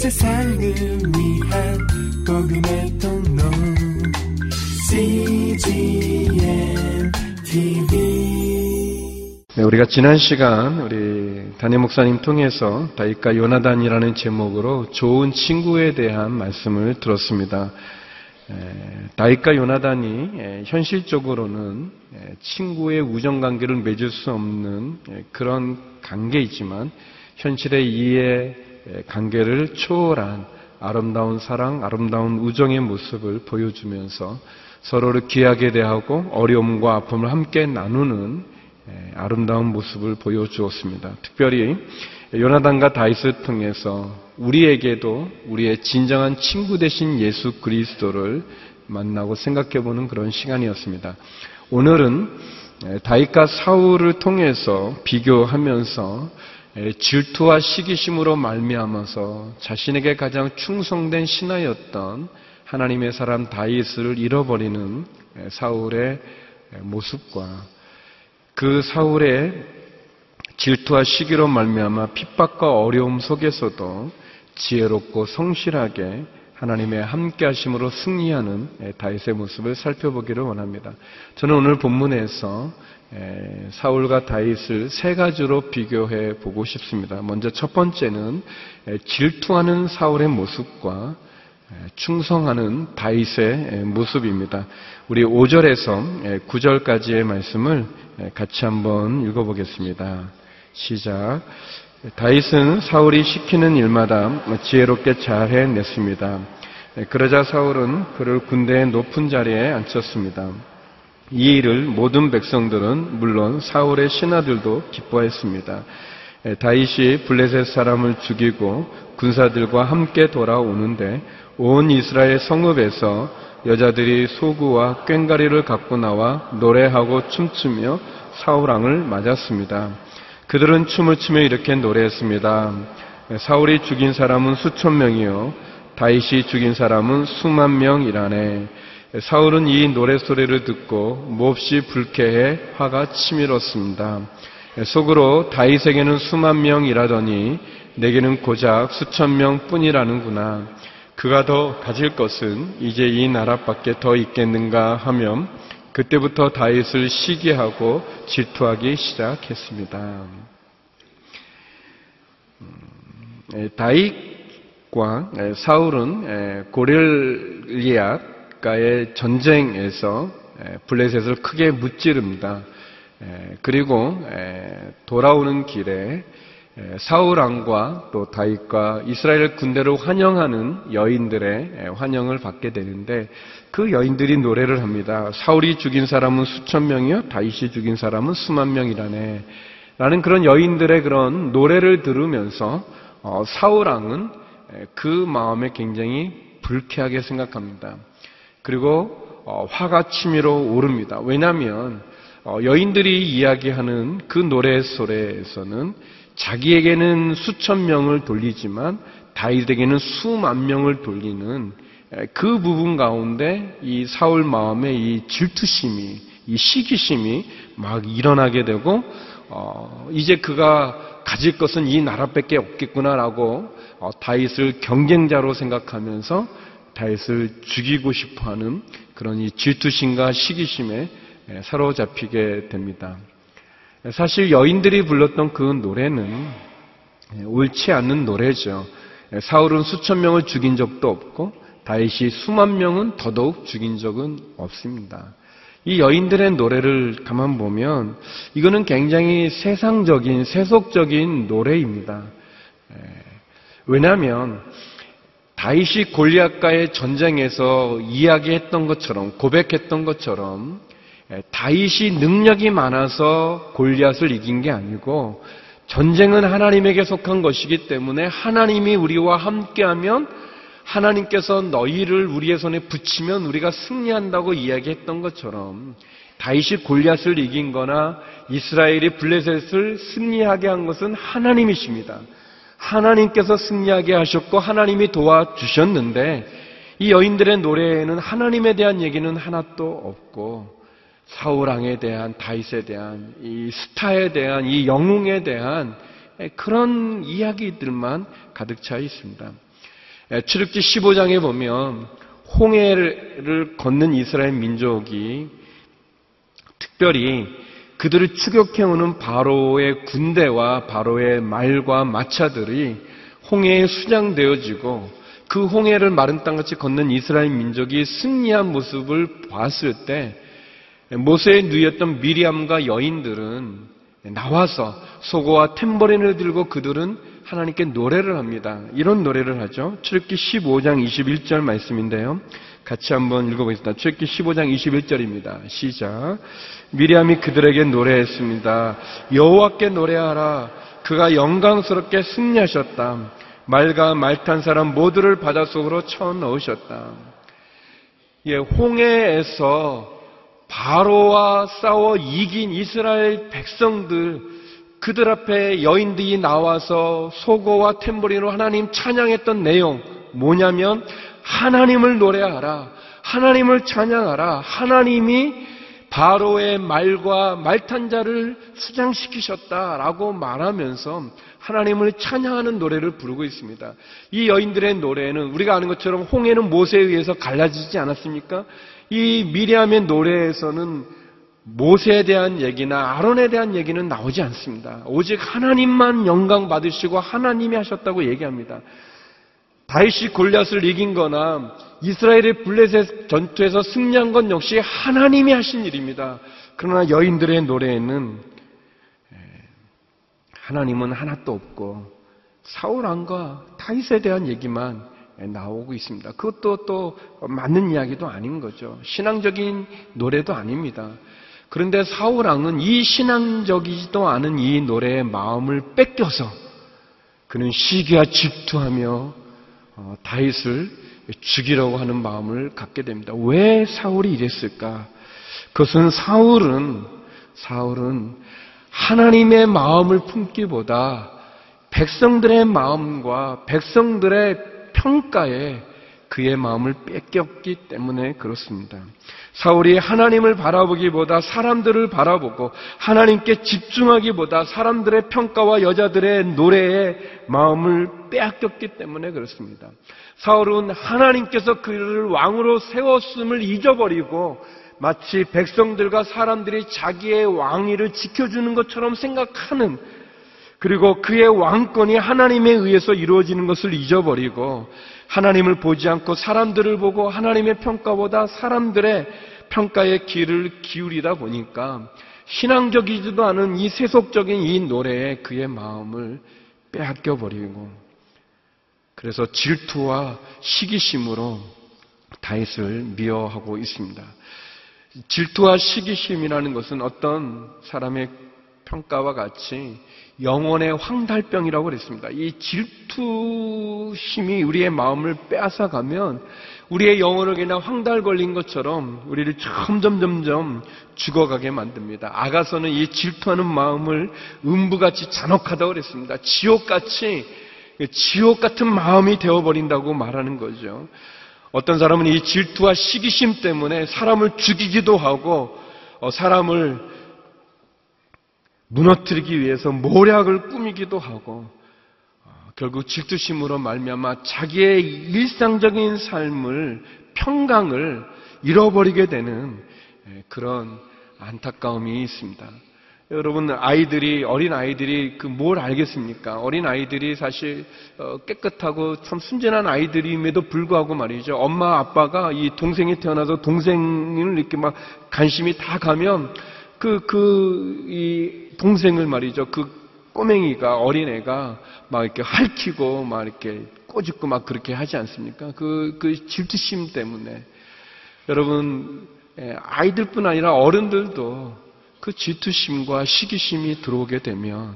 세상을 위한 복음의 통로 CGM TV 네, 우리가 지난 시간 우리 담임 목사님 통해서 다윗과 요나단이라는 제목으로 좋은 친구에 대한 말씀을 들었습니다. 다윗과 요나단이 현실적으로는 친구의 우정 관계를 맺을 수 없는 그런 관계이지만 현실의 이해 관계를 초월한 아름다운 사랑, 아름다운 우정의 모습을 보여주면서 서로를 귀하게 대하고 어려움과 아픔을 함께 나누는 아름다운 모습을 보여주었습니다. 특별히 요나단과 다윗을 통해서 우리에게도 우리의 진정한 친구 되신 예수 그리스도를 만나고 생각해 보는 그런 시간이었습니다. 오늘은 다윗과 사울을 통해서 비교하면서 질투와 시기심으로 말미암아서 자신에게 가장 충성된 신하였던 하나님의 사람 다윗을 잃어버리는 사울의 모습과 그 사울의 질투와 시기로 말미암아 핍박과 어려움 속에서도 지혜롭고 성실하게 하나님의 함께하심으로 승리하는 다윗의 모습을 살펴보기를 원합니다. 저는 오늘 본문에서 사울과 다윗을 세 가지로 비교해 보고 싶습니다. 먼저 첫 번째는 질투하는 사울의 모습과 충성하는 다윗의 모습입니다. 우리 5절에서 9절까지의 말씀을 같이 한번 읽어보겠습니다. 시작. 다윗은 사울이 시키는 일마다 지혜롭게 잘 해냈습니다. 그러자 사울은 그를 군대의 높은 자리에 앉혔습니다. 이 일을 모든 백성들은 물론 사울의 신하들도 기뻐했습니다. 다윗이 블레셋 사람을 죽이고 군사들과 함께 돌아오는데 온 이스라엘 성읍에서 여자들이 소구와 꽹가리를 갖고 나와 노래하고 춤추며 사울왕을 맞았습니다. 그들은 춤을 추며 이렇게 노래했습니다. 사울이 죽인 사람은 수천 명이요. 다윗이 죽인 사람은 수만 명이라네. 사울은 이 노래소리를 듣고 몹시 불쾌해 화가 치밀었습니다. 속으로 다윗에게는 수만 명이라더니 내게는 고작 수천 명 뿐이라는구나. 그가 더 가질 것은 이제 이 나라밖에 더 있겠는가 하면 그때부터 다윗을 시기하고 질투하기 시작했습니다. 음, 다윗과 사울은 고릴리앗 과의 전쟁에서 블레셋을 크게 무찌릅니다. 그리고 돌아오는 길에 사울 왕과 또 다윗과 이스라엘 군대를 환영하는 여인들의 환영을 받게 되는데 그 여인들이 노래를 합니다. 사울이 죽인 사람은 수천 명이요, 다윗이 죽인 사람은 수만 명이라네. 라는 그런 여인들의 그런 노래를 들으면서 어, 사울 왕은 그 마음에 굉장히 불쾌하게 생각합니다. 그리고 어, 화가 치밀어 오릅니다. 왜냐하면 어, 여인들이 이야기하는 그 노래 소리에서는 자기에게는 수천 명을 돌리지만 다윗에게는 수만 명을 돌리는 그 부분 가운데 이 사울 마음에 이 질투심이, 이 시기심이 막 일어나게 되고, 어, 이제 그가 가질 것은 이 나라밖에 없겠구나라고 어, 다윗을 경쟁자로 생각하면서 다윗을 죽이고 싶어하는 그런 이 질투심과 시기심에 사로잡히게 됩니다. 사실 여인들이 불렀던 그 노래는 옳지 않는 노래죠. 사울은 수천 명을 죽인 적도 없고 다윗이 수만 명은 더더욱 죽인 적은 없습니다. 이 여인들의 노래를 가만 보면 이거는 굉장히 세상적인 세속적인 노래입니다. 왜냐하면 다윗이 골리앗과의 전쟁에서 이야기했던 것처럼 고백했던 것처럼 예, 다윗이 능력이 많아서 골리앗을 이긴 게 아니고 전쟁은 하나님에게 속한 것이기 때문에 하나님이 우리와 함께하면 하나님께서 너희를 우리의 손에 붙이면 우리가 승리한다고 이야기했던 것처럼 다윗이 골리앗을 이긴 거나 이스라엘이 블레셋을 승리하게 한 것은 하나님이십니다. 하나님께서 승리하게 하셨고 하나님이 도와주셨는데 이 여인들의 노래에는 하나님에 대한 얘기는 하나도 없고 사울왕에 대한 다윗에 대한 이 스타에 대한 이 영웅에 대한 그런 이야기들만 가득 차 있습니다. 예, 출애굽기 15장에 보면 홍해를 걷는 이스라엘 민족이 특별히 그들을 추격해오는 바로의 군대와 바로의 말과 마차들이 홍해에 수장되어지고 그 홍해를 마른 땅같이 걷는 이스라엘 민족이 승리한 모습을 봤을 때 모세의 누이였던 미리암과 여인들은 나와서 소고와 탬버린을 들고 그들은 하나님께 노래를 합니다. 이런 노래를 하죠. 출애굽기 15장 21절 말씀인데요. 같이 한번 읽어보겠습니다. 출애굽기 15장 21절입니다. 시작. 미리암이 그들에게 노래했습니다. 여호와께 노래하라. 그가 영광스럽게 승리하셨다. 말과 말탄 사람 모두를 바닷속으로 쳐 넣으셨다. 예, 홍해에서 바로와 싸워 이긴 이스라엘 백성들 그들 앞에 여인들이 나와서 소고와 탬버린으로 하나님 찬양했던 내용 뭐냐면 하나님을 노래하라. 하나님을 찬양하라. 하나님이 바로의 말과 말탄 자를 수장시키셨다라고 말하면서 하나님을 찬양하는 노래를 부르고 있습니다. 이 여인들의 노래는 우리가 아는 것처럼 홍해는 모세에 의해서 갈라지지 않았습니까? 이 미리암의 노래에서는 모세에 대한 얘기나 아론에 대한 얘기는 나오지 않습니다. 오직 하나님만 영광 받으시고 하나님이 하셨다고 얘기합니다. 다윗이 골리앗을 이긴 거나 이스라엘의 블레셋 전투에서 승리한 건 역시 하나님이 하신 일입니다. 그러나 여인들의 노래에는 하나님은 하나도 없고 사울 왕과 다윗에 대한 얘기만 나오고 있습니다. 그것도 또 맞는 이야기도 아닌 거죠. 신앙적인 노래도 아닙니다. 그런데 사울 왕은 이 신앙적이지도 않은 이 노래의 마음을 뺏겨서 그는 시기와 질투하며 어, 다윗을 죽이려고 하는 마음을 갖게 됩니다. 왜 사울이 이랬을까? 그것은 사울은 사울은 하나님의 마음을 품기보다 백성들의 마음과 백성들의 평가에 그의 마음을 뺏겼기 때문에 그렇습니다. 사울이 하나님을 바라보기보다 사람들을 바라보고 하나님께 집중하기보다 사람들의 평가와 여자들의 노래에 마음을 빼앗겼기 때문에 그렇습니다. 사울은 하나님께서 그를 왕으로 세웠음을 잊어버리고 마치 백성들과 사람들이 자기의 왕위를 지켜주는 것처럼 생각하는 그리고 그의 왕권이 하나님에 의해서 이루어지는 것을 잊어버리고 하나님을 보지 않고 사람들을 보고 하나님의 평가보다 사람들의 평가에 귀를 기울이다 보니까 신앙적이지도 않은 이 세속적인 이 노래에 그의 마음을 빼앗겨 버리고 그래서 질투와 시기심으로 다윗을 미워하고 있습니다. 질투와 시기심이라는 것은 어떤 사람의 평가와 같이 영혼의 황달병이라고 그랬습니다. 이 질투심이 우리의 마음을 빼앗아 가면 우리의 그냥 황달 걸린 것처럼 우리를 점점 점점 죽어가게 만듭니다. 아가서는 이 질투하는 마음을 음부같이 잔혹하다고 그랬습니다. 지옥같이 지옥 같은 마음이 되어버린다고 말하는 거죠. 어떤 사람은 이 질투와 시기심 때문에 사람을 죽이기도 하고 어, 사람을 무너뜨리기 위해서 모략을 꾸미기도 하고 어, 결국 질투심으로 말미암아 자기의 일상적인 삶을 평강을 잃어버리게 되는 예, 그런 안타까움이 있습니다. 여러분 아이들이 어린 아이들이 그 뭘 알겠습니까? 어린 아이들이 사실 어, 깨끗하고 참 순진한 아이들임에도 불구하고 말이죠. 엄마 아빠가 이 동생이 태어나서 동생을 이렇게 막 관심이 다 가면 그 그 이 동생을 말이죠. 그 꼬맹이가 어린애가 막 이렇게 핥히고 막 이렇게 꼬집고 막 그렇게 하지 않습니까? 그, 그 질투심 때문에. 여러분, 예, 아이들 뿐 아니라 어른들도 그 질투심과 시기심이 들어오게 되면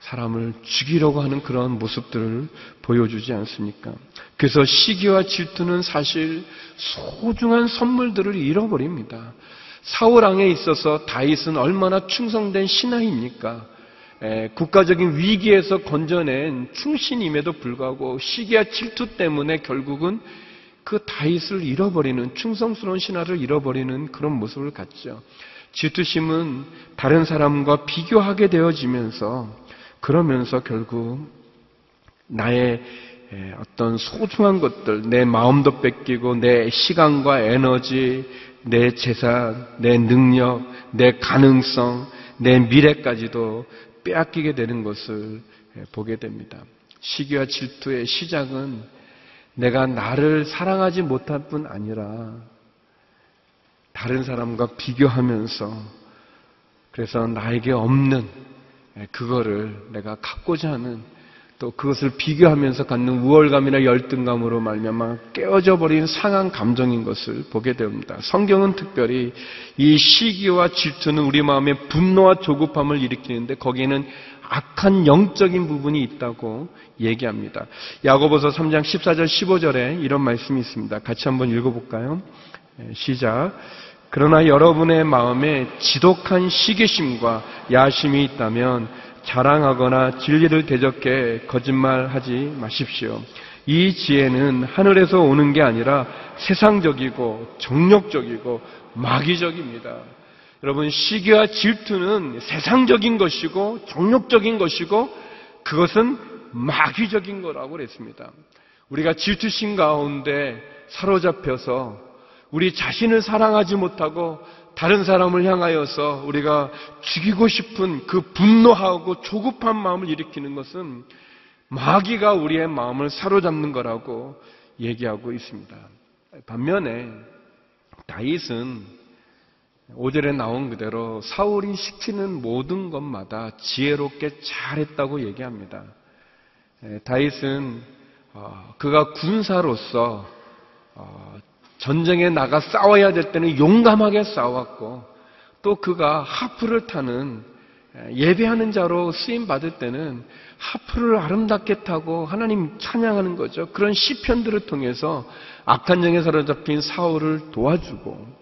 사람을 죽이려고 하는 그런 모습들을 보여주지 않습니까? 그래서 시기와 질투는 사실 소중한 선물들을 잃어버립니다. 사울 왕에 있어서 다윗은 얼마나 충성된 신하입니까? 에, 국가적인 위기에서 건져낸 충신임에도 불구하고 시기와 질투 때문에 결국은 그 다윗을 잃어버리는 충성스러운 신하를 잃어버리는 그런 모습을 갖죠. 질투심은 다른 사람과 비교하게 되어지면서 그러면서 결국 나의 예, 어떤 소중한 것들, 내 마음도 뺏기고 내 시간과 에너지, 내 재산, 내 능력, 내 가능성, 내 미래까지도 빼앗기게 되는 것을 예, 보게 됩니다. 시기와 질투의 시작은 내가 나를 사랑하지 못할 뿐 아니라 다른 사람과 비교하면서 그래서 나에게 없는 예, 그거를 내가 갖고자 하는 또 그것을 비교하면서 갖는 우월감이나 열등감으로 말미암아 깨어져 버린 상한 감정인 것을 보게 됩니다. 성경은 특별히 이 시기와 질투는 우리 마음에 분노와 조급함을 일으키는데 거기에는 악한 영적인 부분이 있다고 얘기합니다. 야고보서 3장 14절 15절에 이런 말씀이 있습니다. 같이 한번 읽어볼까요? 네, 시작. 그러나 여러분의 마음에 지독한 시기심과 야심이 있다면 자랑하거나 진리를 대적해 거짓말하지 마십시오. 이 지혜는 하늘에서 오는 게 아니라 세상적이고 정력적이고 마귀적입니다. 여러분 시기와 질투는 세상적인 것이고 정력적인 것이고 그것은 마귀적인 거라고 그랬습니다. 우리가 질투심 가운데 사로잡혀서 우리 자신을 사랑하지 못하고 다른 사람을 향하여서 우리가 죽이고 싶은 그 분노하고 조급한 마음을 일으키는 것은 마귀가 우리의 마음을 사로잡는 거라고 얘기하고 있습니다. 반면에 다윗은 오절에 나온 그대로 사울이 시키는 모든 것마다 지혜롭게 잘했다고 얘기합니다. 다윗은 어, 그가 군사로서 어, 전쟁에 나가 싸워야 될 때는 용감하게 싸웠고 또 그가 하프를 타는 예배하는 자로 쓰임 받을 때는 하프를 아름답게 타고 하나님 찬양하는 거죠. 그런 시편들을 통해서 악한 영에 사로잡힌 사울을 도와주고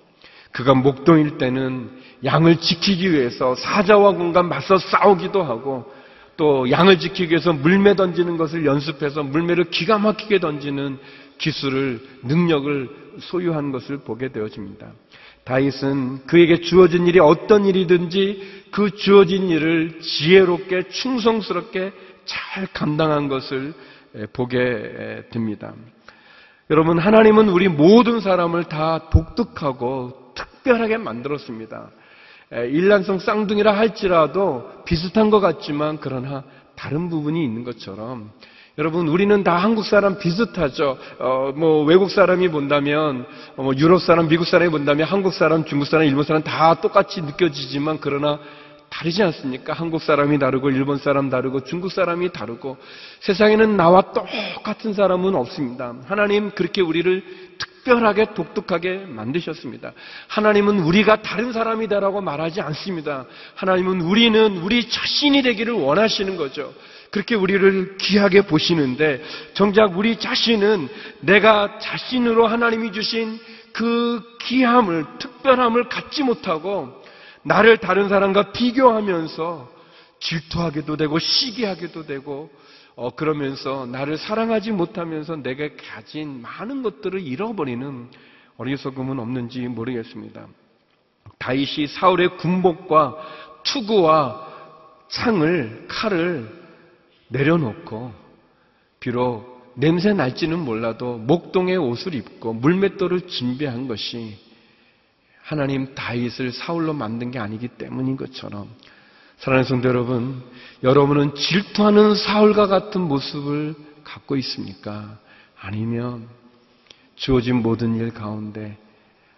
그가 목동일 때는 양을 지키기 위해서 사자와 군과 맞서 싸우기도 하고 또 양을 지키기 위해서 물매 던지는 것을 연습해서 물매를 기가 막히게 던지는 기술을 능력을 소유한 것을 보게 되어집니다. 다윗은 그에게 주어진 일이 어떤 일이든지 그 주어진 일을 지혜롭게 충성스럽게 잘 감당한 것을 보게 됩니다. 여러분 하나님은 우리 모든 사람을 다 독특하고 특별하게 만들었습니다. 일란성 쌍둥이라 할지라도 비슷한 것 같지만 그러나 다른 부분이 있는 것처럼 여러분 우리는 다 한국 사람 비슷하죠. 어, 뭐 외국 사람이 본다면 어, 뭐 유럽 사람, 미국 사람이 본다면 한국 사람, 중국 사람, 일본 사람 다 똑같이 느껴지지만 그러나 다르지 않습니까? 한국 사람이 다르고 일본 사람 다르고 중국 사람이 다르고 세상에는 나와 똑같은 사람은 없습니다. 하나님 그렇게 우리를 특별하게 독특하게 만드셨습니다. 하나님은 우리가 다른 사람이다라고 말하지 않습니다. 하나님은 우리는 우리 자신이 되기를 원하시는 거죠. 그렇게 우리를 귀하게 보시는데 정작 우리 자신은 내가 자신으로 하나님이 주신 그 귀함을 특별함을 갖지 못하고 나를 다른 사람과 비교하면서 질투하게도 되고 시기하게도 되고 어, 그러면서 나를 사랑하지 못하면서 내가 가진 많은 것들을 잃어버리는 어리석음은 없는지 모르겠습니다. 다윗이 사울의 군복과 투구와 창을 칼을 내려놓고 비록 냄새 날지는 몰라도 목동의 옷을 입고 물맷돌을 준비한 것이 하나님 다윗을 사울로 만든 게 아니기 때문인 것처럼 사랑하는 성도 여러분, 여러분은 질투하는 사울과 같은 모습을 갖고 있습니까? 아니면 주어진 모든 일 가운데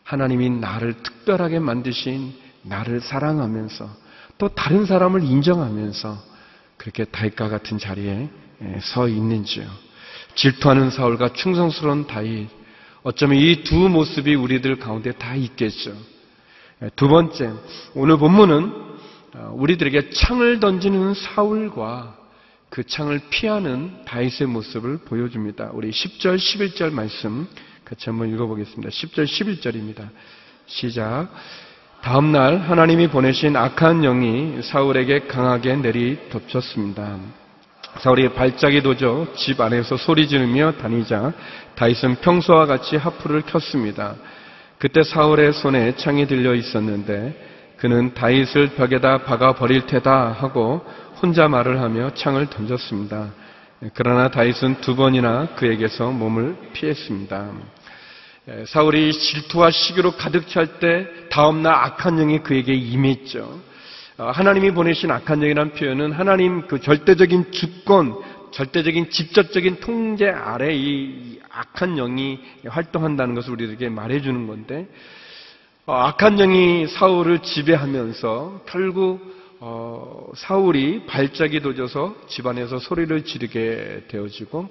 하나님이 나를 특별하게 만드신 나를 사랑하면서 또 다른 사람을 인정하면서 그렇게 다윗과 같은 자리에 예, 서 있는지요. 질투하는 사울과 충성스러운 다윗. 어쩌면 이 두 모습이 우리들 가운데 다 있겠죠. 예, 두 번째, 오늘 본문은 어, 우리들에게 창을 던지는 사울과 그 창을 피하는 다윗의 모습을 보여줍니다. 우리 10절, 11절 말씀 같이 한번 읽어보겠습니다. 10절, 11절입니다. 시작. 다음 날 하나님이 보내신 악한 영이 사울에게 강하게 내리 덮쳤습니다. 사울이 발작이 도져 집 안에서 소리 지르며 다니자 다윗은 평소와 같이 하프를 켰습니다. 그때 사울의 손에 창이 들려 있었는데 그는 다윗을 벽에다 박아 버릴 테다 하고 혼자 말을 하며 창을 던졌습니다. 그러나 다윗은 두 번이나 그에게서 몸을 피했습니다. 사울이 질투와 시기로 가득 찰 때 다음날 악한 영이 그에게 임했죠. 어, 하나님이 보내신 악한 영이라는 표현은 하나님 그 절대적인 주권, 절대적인 직접적인 통제 아래 이 악한 영이 활동한다는 것을 우리에게 말해주는 건데 어, 악한 영이 사울을 지배하면서 결국 어, 사울이 발작이 도져서 집안에서 소리를 지르게 되어지고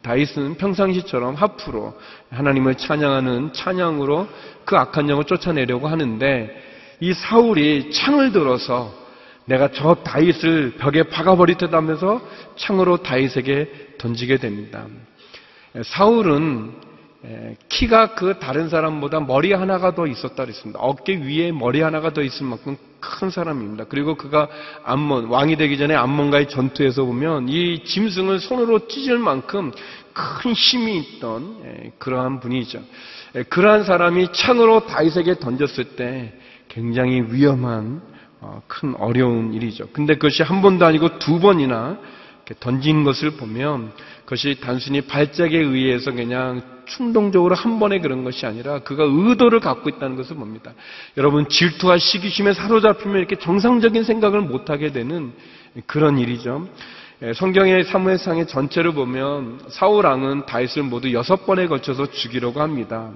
다윗은 평상시처럼 하프로 하나님을 찬양하는 찬양으로 그 악한 영을 쫓아내려고 하는데 이 사울이 창을 들어서 내가 저 다윗을 벽에 박아버릴 듯 하면서 창으로 다윗에게 던지게 됩니다. 사울은 키가 그 다른 사람보다 머리 하나가 더 있었다 그랬습니다. 어깨 위에 머리 하나가 더 있을 만큼 큰 사람입니다. 그리고 그가 암몬 왕이 되기 전에 암몬과의 전투에서 보면 이 짐승을 손으로 찢을 만큼 큰 힘이 있던 그러한 분이죠. 그러한 사람이 창으로 다윗에게 던졌을 때 굉장히 위험한 어, 큰 어려운 일이죠. 근데 그것이 한 번도 아니고 두 번이나 던진 것을 보면 그것이 단순히 발작에 의해서 그냥 충동적으로 한 번에 그런 것이 아니라 그가 의도를 갖고 있다는 것을 봅니다. 여러분 질투와 시기심에 사로잡히면 이렇게 정상적인 생각을 못하게 되는 그런 일이죠. 예, 성경의 사무엘상의 전체를 보면 사울 왕은 다윗을 모두 여섯 번에 걸쳐서 죽이려고 합니다.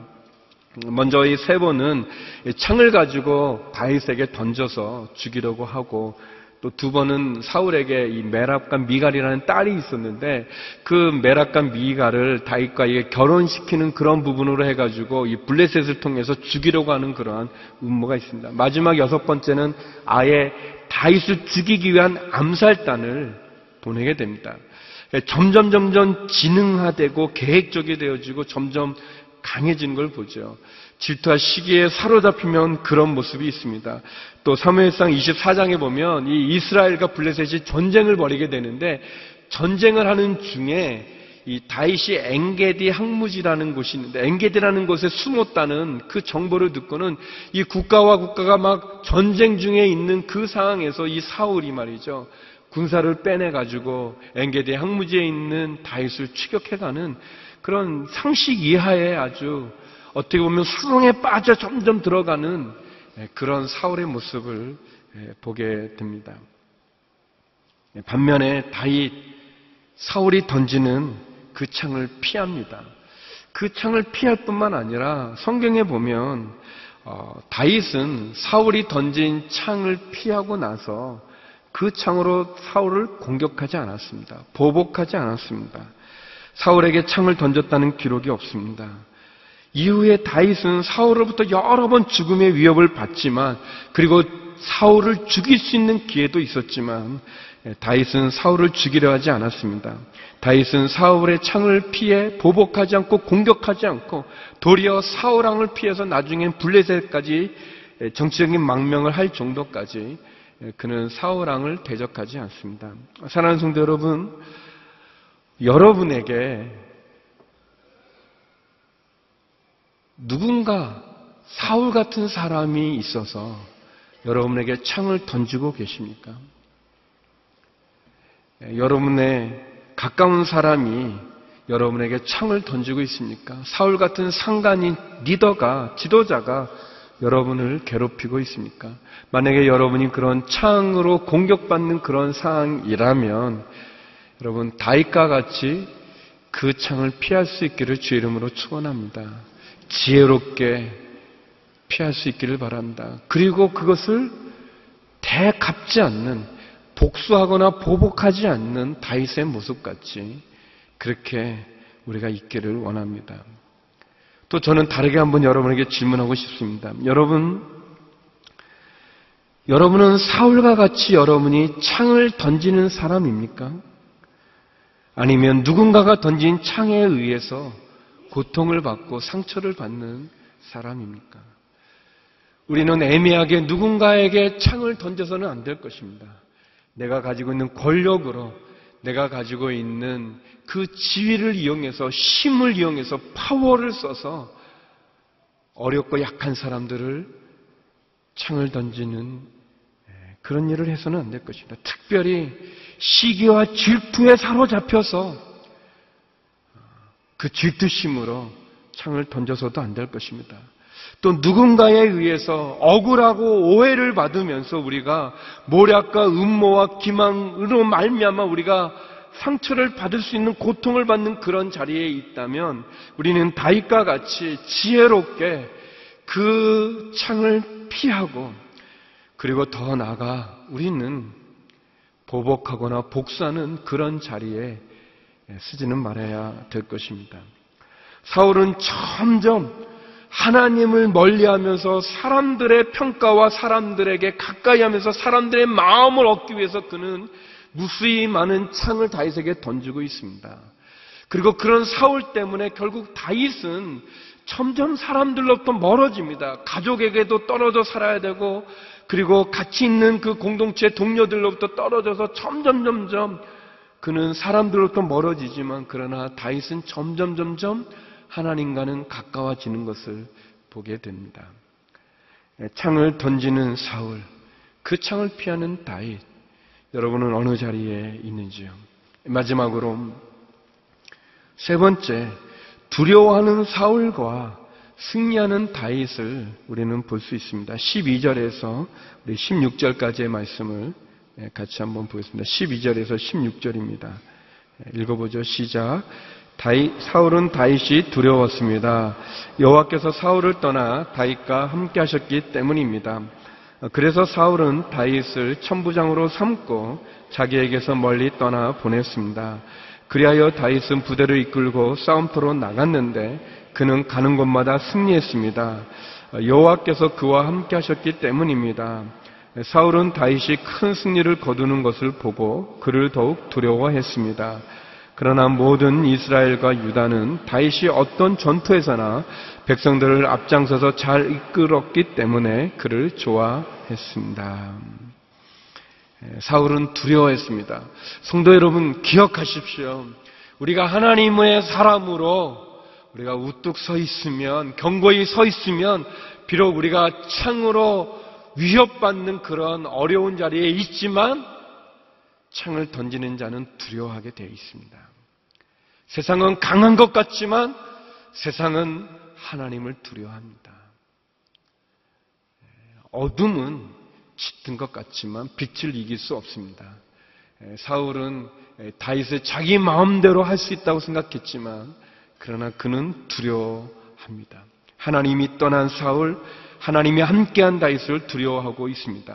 먼저 이 세 번은 창을 가지고 다윗에게 던져서 죽이려고 하고 또 두 번은 사울에게 이 메랍과 미갈이라는 딸이 있었는데 그 메랍과 미갈을 다윗과 결혼시키는 그런 부분으로 해가지고 이 블레셋을 통해서 죽이려고 하는 그러한 음모가 있습니다. 마지막 여섯 번째는 아예 다윗을 죽이기 위한 암살단을 보내게 됩니다. 점점 점점 지능화되고 계획적이 되어지고 점점 강해지는 걸 보죠. 질투와 시기에 사로잡히면 그런 모습이 있습니다. 또 사무엘상 24장에 보면 이 이스라엘과 블레셋이 전쟁을 벌이게 되는데 전쟁을 하는 중에 이 다윗이 엥게디 항무지라는 곳이 있는데 엥게디라는 곳에 숨었다는 그 정보를 듣고는 이 국가와 국가가 막 전쟁 중에 있는 그 상황에서 이 사울이 말이죠. 군사를 빼내 가지고 엥게디 항무지에 있는 다윗을 추격해 가는 그런 상식 이하의 아주 어떻게 보면 수렁에 빠져 점점 들어가는 예, 그런 사울의 모습을 예, 보게 됩니다. 예, 반면에 다윗 사울이 던지는 그 창을 피합니다. 그 창을 피할 뿐만 아니라 성경에 보면 어, 다윗은 사울이 던진 창을 피하고 나서 그 창으로 사울을 공격하지 않았습니다. 보복하지 않았습니다. 사울에게 창을 던졌다는 기록이 없습니다. 이후에 다윗은 사울로부터 여러 번 죽음의 위협을 받지만 그리고 사울을 죽일 수 있는 기회도 있었지만 예, 다윗은 사울을 죽이려 하지 않았습니다. 다윗은 사울의 창을 피해 보복하지 않고 공격하지 않고 도리어 사울 왕을 피해서 나중엔 블레셋까지 예, 정치적인 망명을 할 정도까지 예, 그는 사울 왕을 대적하지 않습니다. 사랑하는 성도 여러분, 여러분에게 누군가 사울 같은 사람이 있어서 여러분에게 창을 던지고 계십니까? 예, 여러분의 가까운 사람이 여러분에게 창을 던지고 있습니까? 사울 같은 상관인 리더가, 지도자가 여러분을 괴롭히고 있습니까? 만약에 여러분이 그런 창으로 공격받는 그런 상황이라면 여러분 다윗과 같이 그 창을 피할 수 있기를 주 이름으로 축원합니다. 지혜롭게 피할 수 있기를 바랍니다. 그리고 그것을 대갚지 않는 복수하거나 보복하지 않는 다윗의 모습같이 그렇게 우리가 있기를 원합니다. 또 저는 다르게 한번 여러분에게 질문하고 싶습니다. 여러분, 여러분은 사울과 같이 여러분이 창을 던지는 사람입니까? 아니면 누군가가 던진 창에 의해서 고통을 받고 상처를 받는 사람입니까? 우리는 애매하게 누군가에게 창을 던져서는 안 될 것입니다. 내가 가지고 있는 권력으로 내가 가지고 있는 그 지위를 이용해서 힘을 이용해서 파워를 써서 어렵고 약한 사람들을 창을 던지는 그런 일을 해서는 안 될 것입니다. 특별히 시기와 질투에 사로잡혀서 그 질투심으로 창을 던져서도 안 될 것입니다. 또 누군가에 의해서 억울하고 오해를 받으면서 우리가 모략과 음모와 기망으로 말미암아 우리가 상처를 받을 수 있는 고통을 받는 그런 자리에 있다면 우리는 다윗과 같이 지혜롭게 그 창을 피하고 그리고 더 나아가 우리는 보복하거나 복수하는 그런 자리에 쓰지는 말아야 될 것입니다. 사울은 점점 하나님을 멀리 하면서 사람들의 평가와 사람들에게 가까이 하면서 사람들의 마음을 얻기 위해서 그는 무수히 많은 창을 다윗에게 던지고 있습니다. 그리고 그런 사울 때문에 결국 다윗은 점점 사람들로부터 멀어집니다. 가족에게도 떨어져 살아야 되고 그리고 같이 있는 그 공동체 동료들로부터 떨어져서 점점 점점 그는 사람들로부터 멀어지지만 그러나 다윗은 점점 점점 하나님과는 가까워지는 것을 보게 됩니다. 창을 던지는 사울, 그 창을 피하는 다윗. 여러분은 어느 자리에 있는지요? 마지막으로 세 번째, 두려워하는 사울과 승리하는 다윗을 우리는 볼 수 있습니다. 12절에서 우리 16절까지의 말씀을 같이 한번 보겠습니다. 12절에서 16절입니다. 읽어보죠. 시작. 다윗, 사울은 다윗이 두려웠습니다. 여호와께서 사울을 떠나 다윗과 함께 하셨기 때문입니다. 그래서 사울은 다윗을 천부장으로 삼고 자기에게서 멀리 떠나 보냈습니다. 그리하여 다윗은 부대를 이끌고 싸움터로 나갔는데 그는 가는 곳마다 승리했습니다. 여호와께서 그와 함께 하셨기 때문입니다. 사울은 다윗이 큰 승리를 거두는 것을 보고 그를 더욱 두려워했습니다. 그러나 모든 이스라엘과 유다는 다윗이 어떤 전투에서나 백성들을 앞장서서 잘 이끌었기 때문에 그를 좋아했습니다. 예, 사울은 두려워했습니다. 성도 여러분 기억하십시오. 우리가 하나님의 사람으로 우리가 우뚝 서 있으면 경고히 서 있으면 비록 우리가 창으로 위협받는 그런 어려운 자리에 있지만 창을 던지는 자는 두려워하게 되어 있습니다. 세상은 강한 것 같지만 세상은 하나님을 두려워합니다. 어둠은 짙은 것 같지만 빛을 이길 수 없습니다. 사울은 다윗을 자기 마음대로 할 수 있다고 생각했지만 그러나 그는 두려워합니다. 하나님이 떠난 사울, 하나님이 함께한 다윗을 두려워하고 있습니다.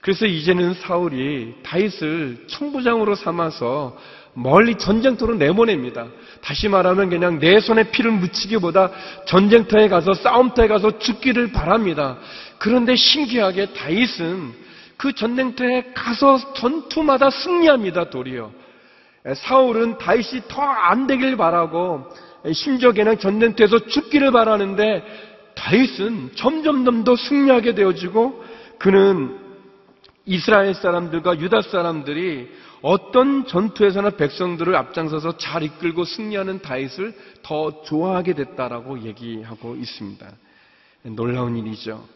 그래서 이제는 사울이 다윗을 총부장으로 삼아서 멀리 전쟁터로 내보냅니다. 다시 말하면 그냥 내 손에 피를 묻히기보다 전쟁터에 가서 싸움터에 가서 죽기를 바랍니다. 그런데 신기하게 다윗은 그 전쟁터에 가서 전투마다 승리합니다. 도리어 사울은 다윗이 더 안 되길 바라고 심지어 그냥 전쟁터에서 죽기를 바라는데 다윗은 점점점 더 승리하게 되어지고 그는 이스라엘 사람들과 유다 사람들이 어떤 전투에서나 백성들을 앞장서서 잘 이끌고 승리하는 다윗을 더 좋아하게 됐다라고 얘기하고 있습니다. 놀라운 일이죠.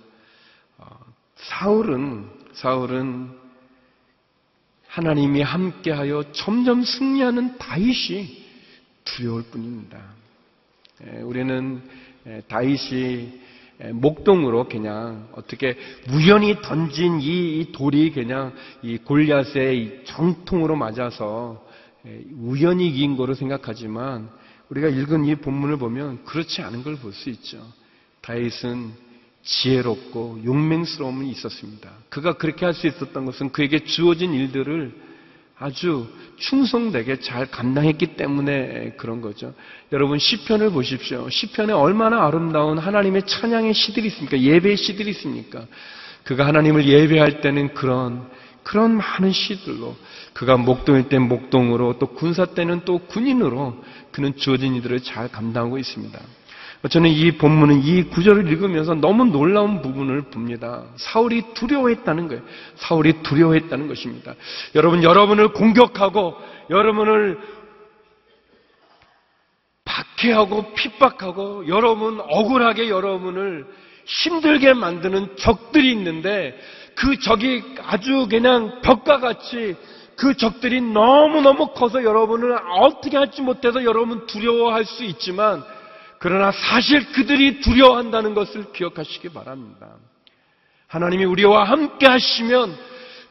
어, 사울은 사울은 하나님이 함께하여 점점 승리하는 다윗이 두려울 뿐입니다. 우리는 다윗이 목동으로 그냥 어떻게 우연히 던진 이 돌이 그냥 이 골리앗의 정통으로 맞아서 우연히 이긴 거로 생각하지만 우리가 읽은 이 본문을 보면 그렇지 않은 걸 볼 수 있죠. 다윗은 지혜롭고 용맹스러움이 있었습니다. 그가 그렇게 할 수 있었던 것은 그에게 주어진 일들을 아주 충성되게 잘 감당했기 때문에 그런 거죠. 여러분 시편을 보십시오. 시편에 얼마나 아름다운 하나님의 찬양의 시들이 있습니까? 예배의 시들이 있습니까? 그가 하나님을 예배할 때는 그런 그런 많은 시들로 그가 목동일 때 목동으로 또 군사 때는 또 군인으로 그는 주어진 이들을 잘 감당하고 있습니다. 저는 이 본문은 이 구절을 읽으면서 너무 놀라운 부분을 봅니다. 사울이 두려워했다는 거예요. 사울이 두려워했다는 것입니다. 여러분, 여러분을 공격하고 여러분을 박해하고 핍박하고 여러분 억울하게 여러분을 힘들게 만드는 적들이 있는데 그 적이 아주 그냥 벽과 같이 그 적들이 너무너무 커서 여러분을 어떻게 할지 못해서 여러분 두려워할 수 있지만 그러나 사실 그들이 두려워한다는 것을 기억하시기 바랍니다. 하나님이 우리와 함께 하시면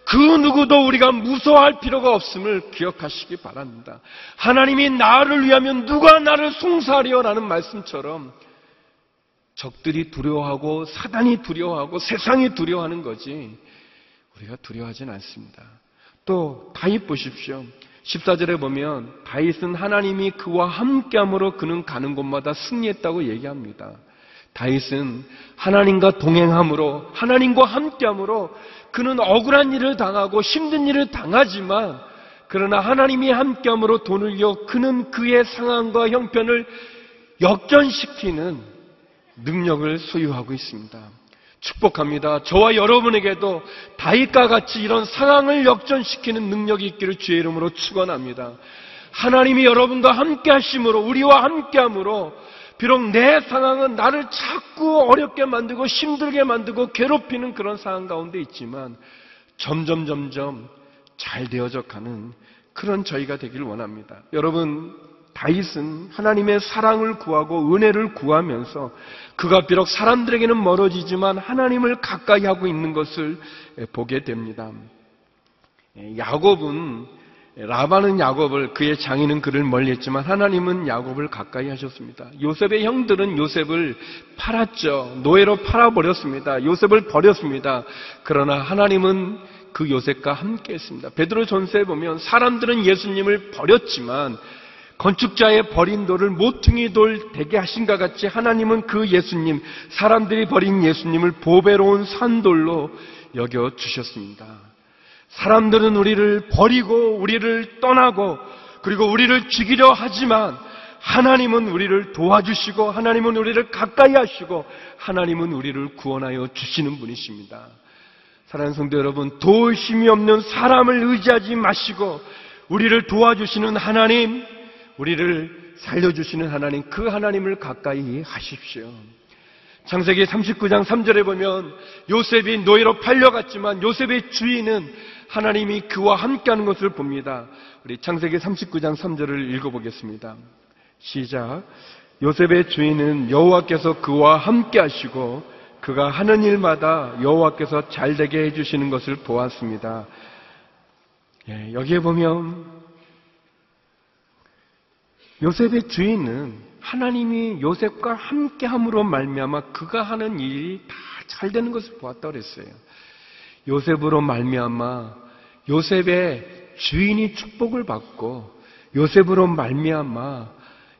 그 누구도 우리가 무서워할 필요가 없음을 기억하시기 바랍니다. 하나님이 나를 위하면 누가 나를 송사하리요라는 말씀처럼 적들이 두려워하고 사단이 두려워하고 세상이 두려워하는 거지 우리가 두려워하진 않습니다. 또 다윗 보십시오. 14절에 보면 다윗은 하나님이 그와 함께함으로 그는 가는 곳마다 승리했다고 얘기합니다. 다윗은 하나님과 동행함으로 하나님과 함께함으로 그는 억울한 일을 당하고 힘든 일을 당하지만 그러나 하나님이 함께함으로 돈을 이어 그는 그의 상황과 형편을 역전시키는 능력을 소유하고 있습니다. 축복합니다. 저와 여러분에게도 다윗과 같이 이런 상황을 역전시키는 능력이 있기를 주의 이름으로 축원합니다. 하나님이 여러분과 함께 하심으로 우리와 함께 함으로 비록 내 상황은 나를 자꾸 어렵게 만들고 힘들게 만들고 괴롭히는 그런 상황 가운데 있지만 점점 점점 잘 되어져 가는 그런 저희가 되길 원합니다. 여러분 다윗은 하나님의 사랑을 구하고 은혜를 구하면서 그가 비록 사람들에게는 멀어지지만 하나님을 가까이 하고 있는 것을 보게 됩니다. 야곱은 라반은 야곱을 그의 장인은 그를 멀리했지만 하나님은 야곱을 가까이 하셨습니다. 요셉의 형들은 요셉을 팔았죠. 노예로 팔아버렸습니다. 요셉을 버렸습니다. 그러나 하나님은 그 요셉과 함께했습니다. 베드로 전서에 보면 사람들은 예수님을 버렸지만 건축자의 버린 돌을 모퉁이 돌 되게 하신가 같이 하나님은 그 예수님, 사람들이 버린 예수님을 보배로운 산돌로 여겨 주셨습니다. 사람들은 우리를 버리고 우리를 떠나고 그리고 우리를 죽이려 하지만 하나님은 우리를 도와주시고 하나님은 우리를 가까이 하시고 하나님은 우리를 구원하여 주시는 분이십니다. 사랑하는 성도 여러분, 도심이 없는 사람을 의지하지 마시고 우리를 도와주시는 하나님, 우리를 살려주시는 하나님, 그 하나님을 가까이 하십시오. 창세기 39장 3절에 보면 요셉이 노예로 팔려갔지만 요셉의 주인은 하나님이 그와 함께하는 것을 봅니다. 우리 창세기 39장 3절을 읽어보겠습니다. 시작. 요셉의 주인은 여호와께서 그와 함께하시고 그가 하는 일마다 여호와께서 잘되게 해주시는 것을 보았습니다. 예, 여기에 보면 요셉의 주인은 하나님이 요셉과 함께함으로 말미암아 그가 하는 일이 다 잘 되는 것을 보았다 그랬어요. 요셉으로 말미암아 요셉의 주인이 축복을 받고 요셉으로 말미암아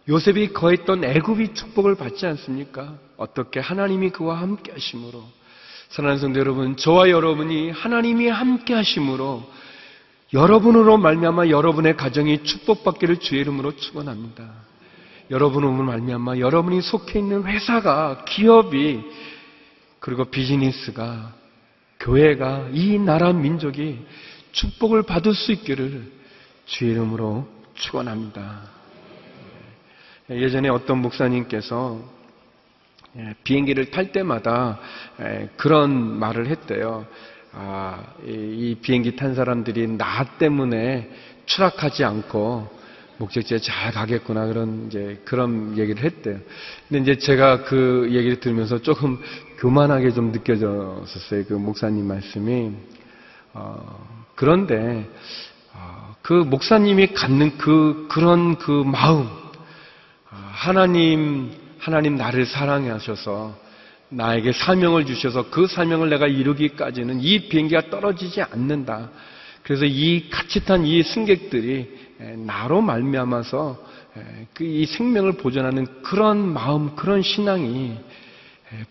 요셉이 거했던 애굽이 축복을 받지 않습니까? 어떻게 하나님이 그와 함께 하심으로 사랑하는 성도 여러분, 저와 여러분이 하나님이 함께 하심으로 여러분으로 말미암아 여러분의 가정이 축복받기를 주의 이름으로 축원합니다. 여러분으로 말미암아 여러분이 속해 있는 회사가 기업이 그리고 비즈니스가 교회가 이 나라 민족이 축복을 받을 수 있기를 주의 이름으로 축원합니다. 예전에 어떤 목사님께서 예, 비행기를 탈 때마다 예, 그런 말을 했대요. 아, 이 비행기 탄 사람들이 나 때문에 추락하지 않고 목적지에 잘 가겠구나 그런 이제 그런 얘기를 했대요. 근데 이제 제가 그 얘기를 들으면서 조금 교만하게 좀 느껴졌었어요. 그 목사님 말씀이. 어, 그런데 어, 그 목사님이 갖는 그 그런 그 마음, 어, 하나님 하나님 나를 사랑하셔서 나에게 사명을 주셔서 그 사명을 내가 이루기까지는 이 비행기가 떨어지지 않는다. 그래서 이 같이 탄 이 승객들이 나로 말미암아서 그이 생명을 보존하는 그런 마음, 그런 신앙이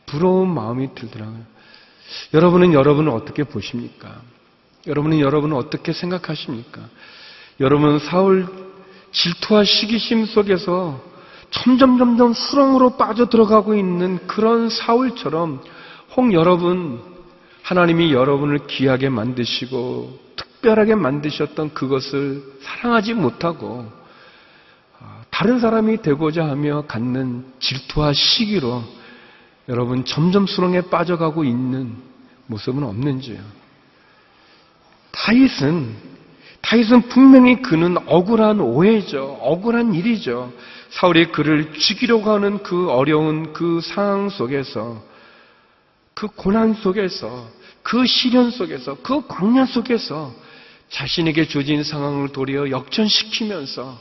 부러운 마음이 들더라고요. 여러분은 여러분을 어떻게 보십니까? 여러분은 여러분을 어떻게 생각하십니까? 여러분 사울 질투와 시기심 속에서 점점 점점 수렁으로 빠져 들어가고 있는 그런 사울처럼 혹 여러분 하나님이 여러분을 귀하게 만드시고 특별하게 만드셨던 그것을 사랑하지 못하고 아, 다른 사람이 되고자 하며 갖는 질투와 시기로 여러분 점점 수렁에 빠져가고 있는 모습은 없는지요? 다윗은 다윗은 분명히 그는 억울한 오해죠. 억울한 일이죠. 사울이 그를 죽이려고 하는 그 어려운 그 상황 속에서 그 고난 속에서 그 시련 속에서 그 광야 속에서 자신에게 주어진 상황을 도리어 역전시키면서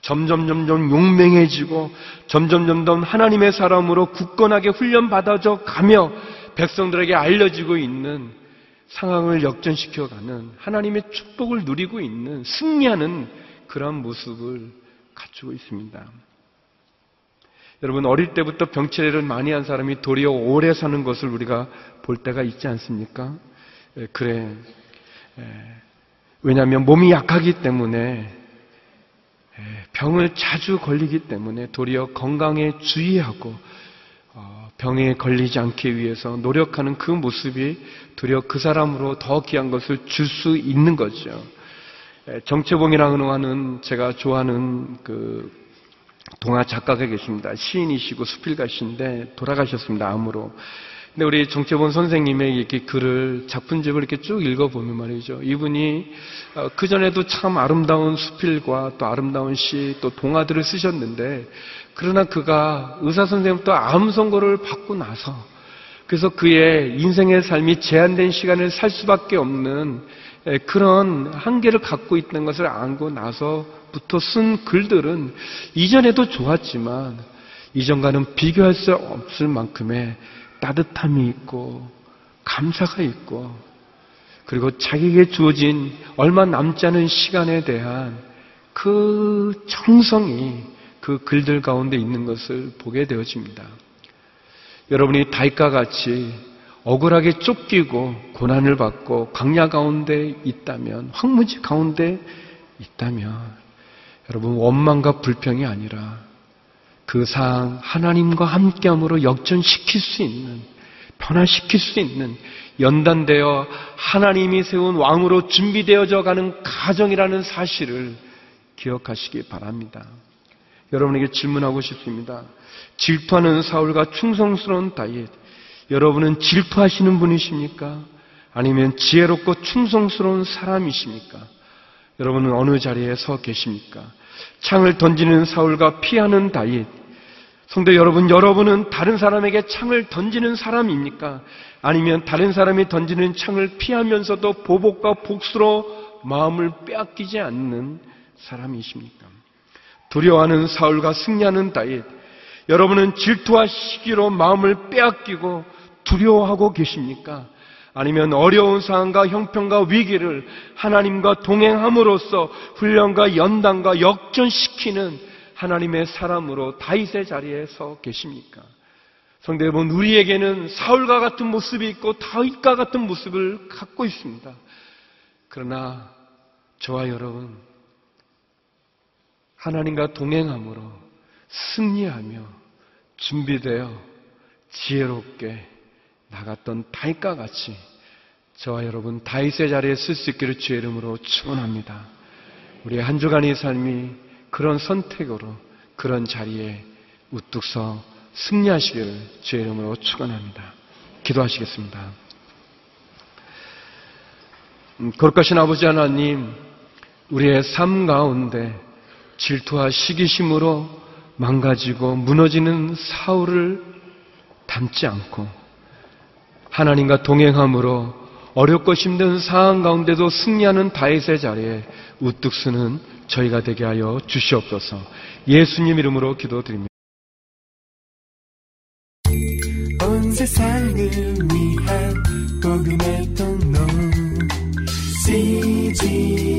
점점 점점 용맹해지고 점점 점점 하나님의 사람으로 굳건하게 훈련받아져 가며 백성들에게 알려지고 있는 상황을 역전시켜 가는 하나님의 축복을 누리고 있는 승리하는 그런 모습을 갖추고 있습니다. 여러분 어릴 때부터 병치레를 많이 한 사람이 도리어 오래 사는 것을 우리가 볼 때가 있지 않습니까? 예, 그래. 예, 왜냐하면 몸이 약하기 때문에 예, 병을 자주 걸리기 때문에 도리어 건강에 주의하고 어, 병에 걸리지 않기 위해서 노력하는 그 모습이 도리어 그 사람으로 더 귀한 것을 줄 수 있는 거죠. 정채봉이라는 제가 좋아하는 그 동화 작가가 계십니다. 시인이시고 수필가신데 돌아가셨습니다. 암으로. 근데 우리 정채본 선생님의 이렇게 글을 작품집을 이렇게 쭉 읽어보면 말이죠. 이분이 어, 그 전에도 참 아름다운 수필과 또 아름다운 시 또 동화들을 쓰셨는데 그러나 그가 의사 선생님부터 암 선고를 받고 나서 그래서 그의 인생의 삶이 제한된 시간을 살 수밖에 없는 그런 한계를 갖고 있는 것을 알고 나서부터 쓴 글들은 이전에도 좋았지만 이전과는 비교할 수 없을 만큼의 따뜻함이 있고 감사가 있고 그리고 자기에게 주어진 얼마 남지 않은 시간에 대한 그 정성이 그 글들 가운데 있는 것을 보게 되어집니다. 여러분이 다윗과 같이 억울하게 쫓기고 고난을 받고 강야 가운데 있다면 황무지 가운데 있다면 여러분 원망과 불평이 아니라 그 상황 하나님과 함께함으로 역전시킬 수 있는 변화시킬 수 있는 연단되어 하나님이 세운 왕으로 준비되어져 가는 가정이라는 사실을 기억하시기 바랍니다. 여러분에게 질문하고 싶습니다. 질투하는 사울과 충성스러운 다윗 여러분은 질투하시는 분이십니까? 아니면 지혜롭고 충성스러운 사람이십니까? 여러분은 어느 자리에 서 계십니까? 창을 던지는 사울과 피하는 다윗. 성도 여러분, 여러분은 다른 사람에게 창을 던지는 사람입니까? 아니면 다른 사람이 던지는 창을 피하면서도 보복과 복수로 마음을 빼앗기지 않는 사람이십니까? 두려워하는 사울과 승리하는 다윗. 여러분은 질투와 시기로 마음을 빼앗기고 두려워하고 계십니까? 아니면 어려운 상황과 형편과 위기를 하나님과 동행함으로써 훈련과 연단과 역전시키는 하나님의 사람으로 다윗의 자리에 서 계십니까? 성대 여러분, 우리에게는 사울과 같은 모습이 있고 다윗과 같은 모습을 갖고 있습니다. 그러나 저와 여러분, 하나님과 동행함으로 승리하며 준비되어 지혜롭게 나갔던 다윗과 같이 저와 여러분 다윗의 자리에 쓸 수 있기를 주의 이름으로 축원합니다. 우리 한 주간의 삶이 그런 선택으로 그런 자리에 우뚝 서 승리하시기를 주의 이름으로 축원합니다. 기도하시겠습니다. 음, 거룩하신 아버지 하나님, 우리의 삶 가운데 질투와 시기심으로 망가지고 무너지는 사울을 닮지 않고 하나님과 동행함으로 어렵고 힘든 상황 가운데도 승리하는 다윗의 자리에 우뚝 서는 저희가 되게 하여 주시옵소서. 예수님 이름으로 기도드립니다. 온 세상을 위한 복음의 통로 CGM